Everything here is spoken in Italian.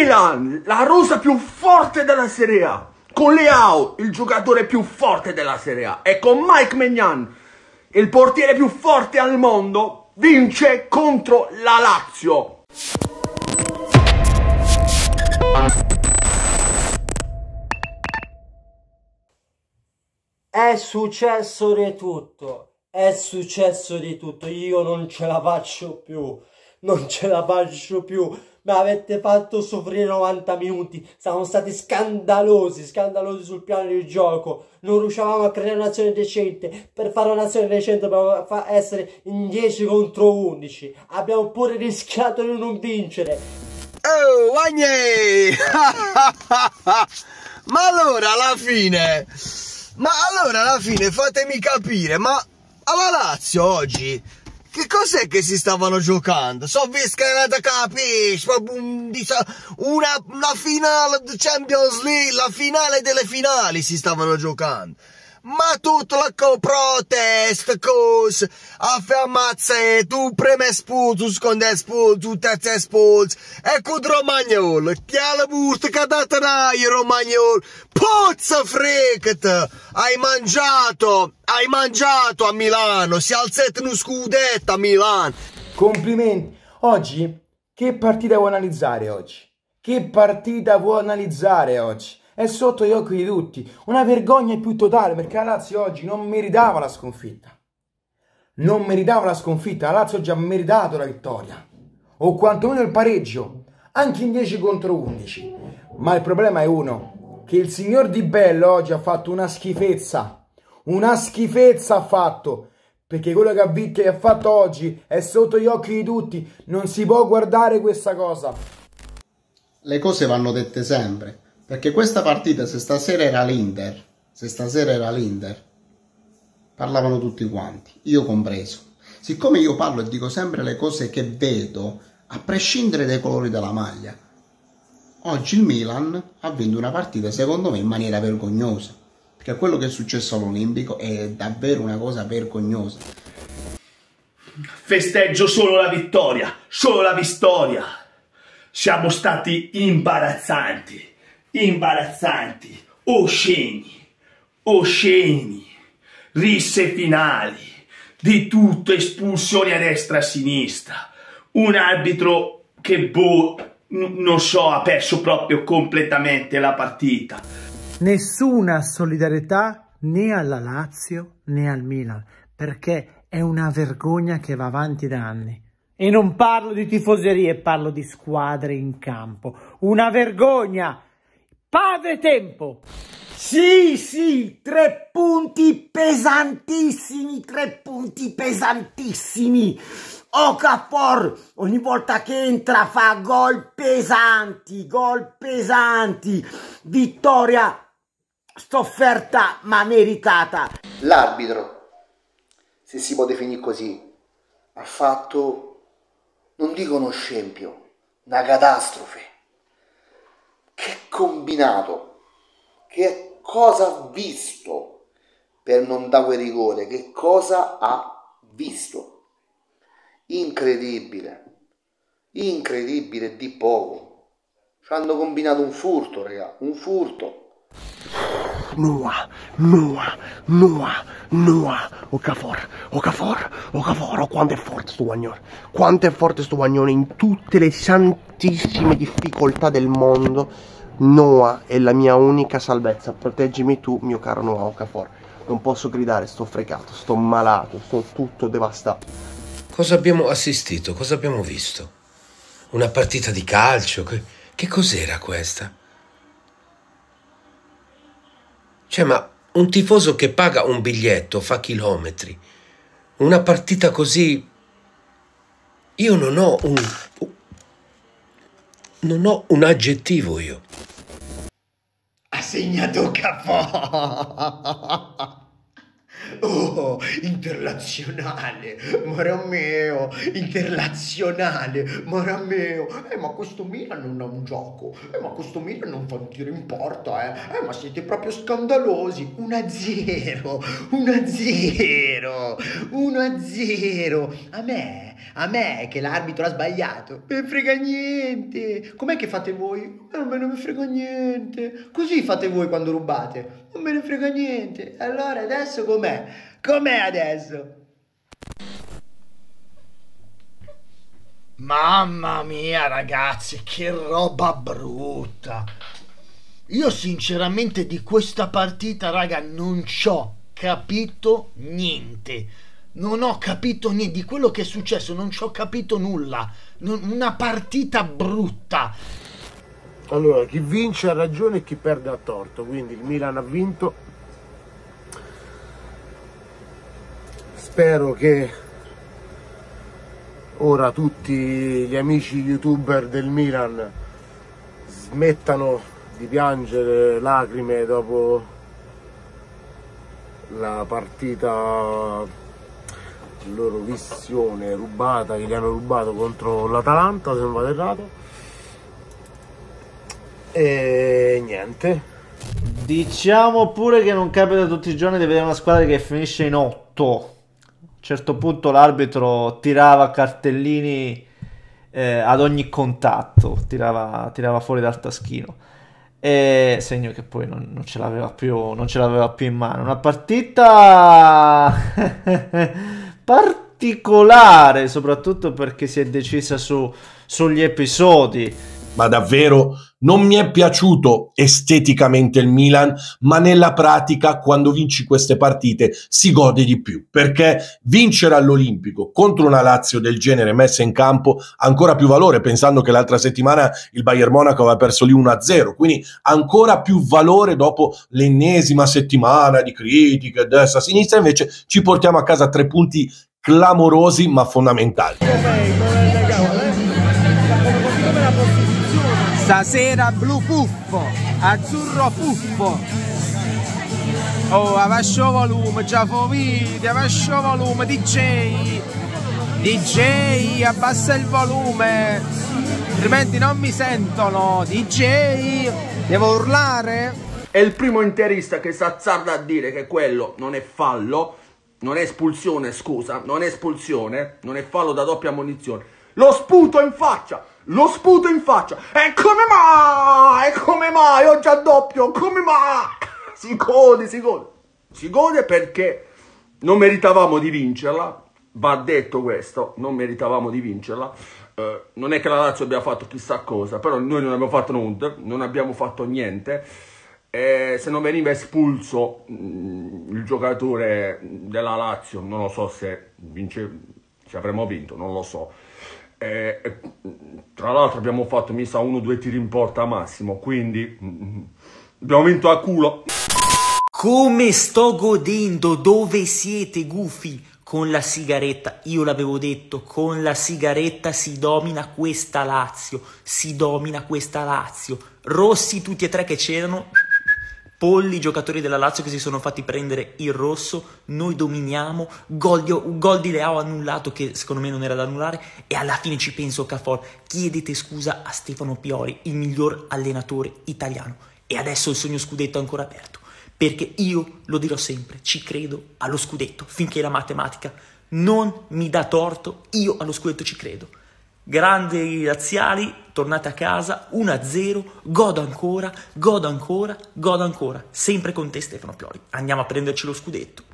Ilan, la rosa più forte della Serie A. Con Leao, il giocatore più forte della Serie A. E con Mike Magnan, il portiere più forte al mondo, vince contro la Lazio. È successo di tutto, è successo di tutto, io non ce la faccio più, non ce la faccio più, mi avete fatto soffrire 90 minuti, siamo stati scandalosi, scandalosi sul piano di gioco, non riuscivamo a creare un'azione decente, per fare un'azione decente dobbiamo essere in 10 contro 11, abbiamo pure rischiato di non vincere. Oh, Agnè! Ma allora alla fine ma allora alla fine fatemi capire, ma alla Lazio oggi che cos'è che si stavano giocando? So visto che capisci, una, una finale di Champions League, la finale delle finali si stavano giocando ma tutta la co-protest, cos, affermazione, tu preme espulso, tu secondo espulso, tu terzo espulso, e con Romagnol, che la busta che ha dato rai, Romagnol, pozza fregata, hai mangiato, hai mangiato a Milano, si alzate uno scudetto a Milano. Complimenti, oggi, che partita vuoi analizzare oggi? Che partita vuoi analizzare oggi? È sotto gli occhi di tutti. Una vergogna più totale perché la Lazio oggi non meritava la sconfitta. Non meritava la sconfitta, la Lazio ha meritato la vittoria. O quantomeno il pareggio, anche in 10 contro 11. Ma il problema è uno, che il signor Di Bello oggi ha fatto una schifezza. Una schifezza ha fatto. Perché quello che ha, che ha fatto oggi è sotto gli occhi di tutti. Non si può guardare questa cosa. Le cose vanno dette sempre perché questa partita, se stasera era l'Inter, se stasera era l'Inter, parlavano tutti quanti, io compreso. Siccome io parlo e dico sempre le cose che vedo, a prescindere dai colori della maglia, oggi il Milan ha vinto una partita, secondo me, in maniera vergognosa. Perché quello che è successo all'Olimpico è davvero una cosa vergognosa. Festeggio solo la vittoria, solo la vittoria. Siamo stati imbarazzanti imbarazzanti, osceni, osceni, risse finali, di tutto, espulsioni a destra e a sinistra, un arbitro che boh, non so, ha perso proprio completamente la partita. Nessuna solidarietà né alla Lazio né al Milan, perché è una vergogna che va avanti da anni. E non parlo di tifoserie, parlo di squadre in campo. Una vergogna! Padre tempo! Sì, sì, tre punti pesantissimi, tre punti pesantissimi. Okafor ogni volta che entra fa gol pesanti, gol pesanti. Vittoria sofferta ma meritata. L'arbitro, se si può definire così, ha fatto, non dico uno scempio, una catastrofe che combinato, che cosa ha visto per non dare rigore, che cosa ha visto. Incredibile, incredibile di poco. Ci hanno combinato un furto, raga, un furto. Noah, Noah, Noah, Noah, Okafor, Okafor, Okafor, oh quanto è forte sto guagnone, quanto è forte sto guagnone in tutte le santissime difficoltà del mondo, Noah è la mia unica salvezza, proteggimi tu mio caro Noah Okafor, non posso gridare, sto fregato, sto malato, sto tutto devastato. Cosa abbiamo assistito, cosa abbiamo visto? Una partita di calcio, che, che cos'era questa? Cioè, ma un tifoso che paga un biglietto fa chilometri. Una partita così... Io non ho un... Non ho un aggettivo io. Segnato Cafò! Oh, in internazionale, mara mio, internazionale, mara mio. Eh, ma questo Milan non ha un gioco, eh, ma questo Milan non fa un tiro in porta, eh. eh ma siete proprio scandalosi. 1-0, 1-0, 1-0. A me, a me che l'arbitro ha sbagliato, me ne frega niente. Com'è che fate voi? A me non mi frega niente. Così fate voi quando rubate. Non me ne frega niente. Allora adesso com'è? Com'è adesso? Mamma mia ragazzi, che roba brutta. Io sinceramente di questa partita, raga, non ci ho capito niente. Non ho capito niente di quello che è successo, non ci ho capito nulla. una partita brutta. Allora, chi vince ha ragione e chi perde ha torto, quindi il Milan ha vinto. Spero che ora tutti gli amici youtuber del Milan smettano di piangere lacrime dopo la partita loro visione rubata che gli hanno rubato contro l'Atalanta se non vado errato e niente. Diciamo pure che non capita tutti i giorni di vedere una squadra che finisce in 8. A un certo punto l'arbitro tirava cartellini eh, ad ogni contatto, tirava, tirava, fuori dal taschino. E segno che poi non, non, ce più, non ce l'aveva più in mano. Una partita particolare, soprattutto perché si è decisa su, sugli episodi. Ma davvero non mi è piaciuto esteticamente il Milan, ma nella pratica quando vinci queste partite si gode di più, perché vincere all'Olimpico contro una Lazio del genere messa in campo ha ancora più valore, pensando che l'altra settimana il Bayern Monaco aveva perso lì 1-0, quindi ancora più valore dopo l'ennesima settimana di critiche destra-sinistra, invece ci portiamo a casa tre punti clamorosi ma fondamentali. Stasera blu puffo, azzurro puffo. Oh, abbascio volume, già video, abbascio volume, DJ. DJ, abbassa il volume, altrimenti non mi sentono. DJ, devo urlare? È il primo interista che si azzarda a dire che quello non è fallo, non è espulsione, scusa, non è espulsione, non è fallo da doppia munizione. Lo sputo in faccia! Lo sputo in faccia! E come mai? Come mai? Ho già doppio! Come mai? Si gode, si gode. Si gode perché non meritavamo di vincerla. Va detto questo, non meritavamo di vincerla. Uh, non è che la Lazio abbia fatto chissà cosa, però noi non abbiamo fatto nulla, non abbiamo fatto niente. E se non veniva espulso mh, mm, il giocatore della Lazio, non lo so se, vince, se avremmo vinto, non lo so e, e, tra l'altro abbiamo fatto, mi sa, uno o due tiri in porta massimo, quindi mm, abbiamo vinto a culo. Come sto godendo? Dove siete, gufi? Con la sigaretta, io l'avevo detto, con la sigaretta si domina questa Lazio, si domina questa Lazio. Rossi tutti e tre che c'erano Polli, giocatori della Lazio che si sono fatti prendere il rosso, noi dominiamo, gol di, gol di Leao annullato che secondo me non era da annullare. E alla fine ci penso Cafor, chiedete scusa a Stefano Piori, il miglior allenatore italiano. E adesso il sogno scudetto è ancora aperto, perché io lo dirò sempre, ci credo allo scudetto, finché la matematica non mi dà torto, io allo scudetto ci credo. Grandi razziali, tornate a casa 1-0, godo ancora, godo ancora, godo ancora. Sempre con te Stefano Piori. Andiamo a prenderci lo scudetto.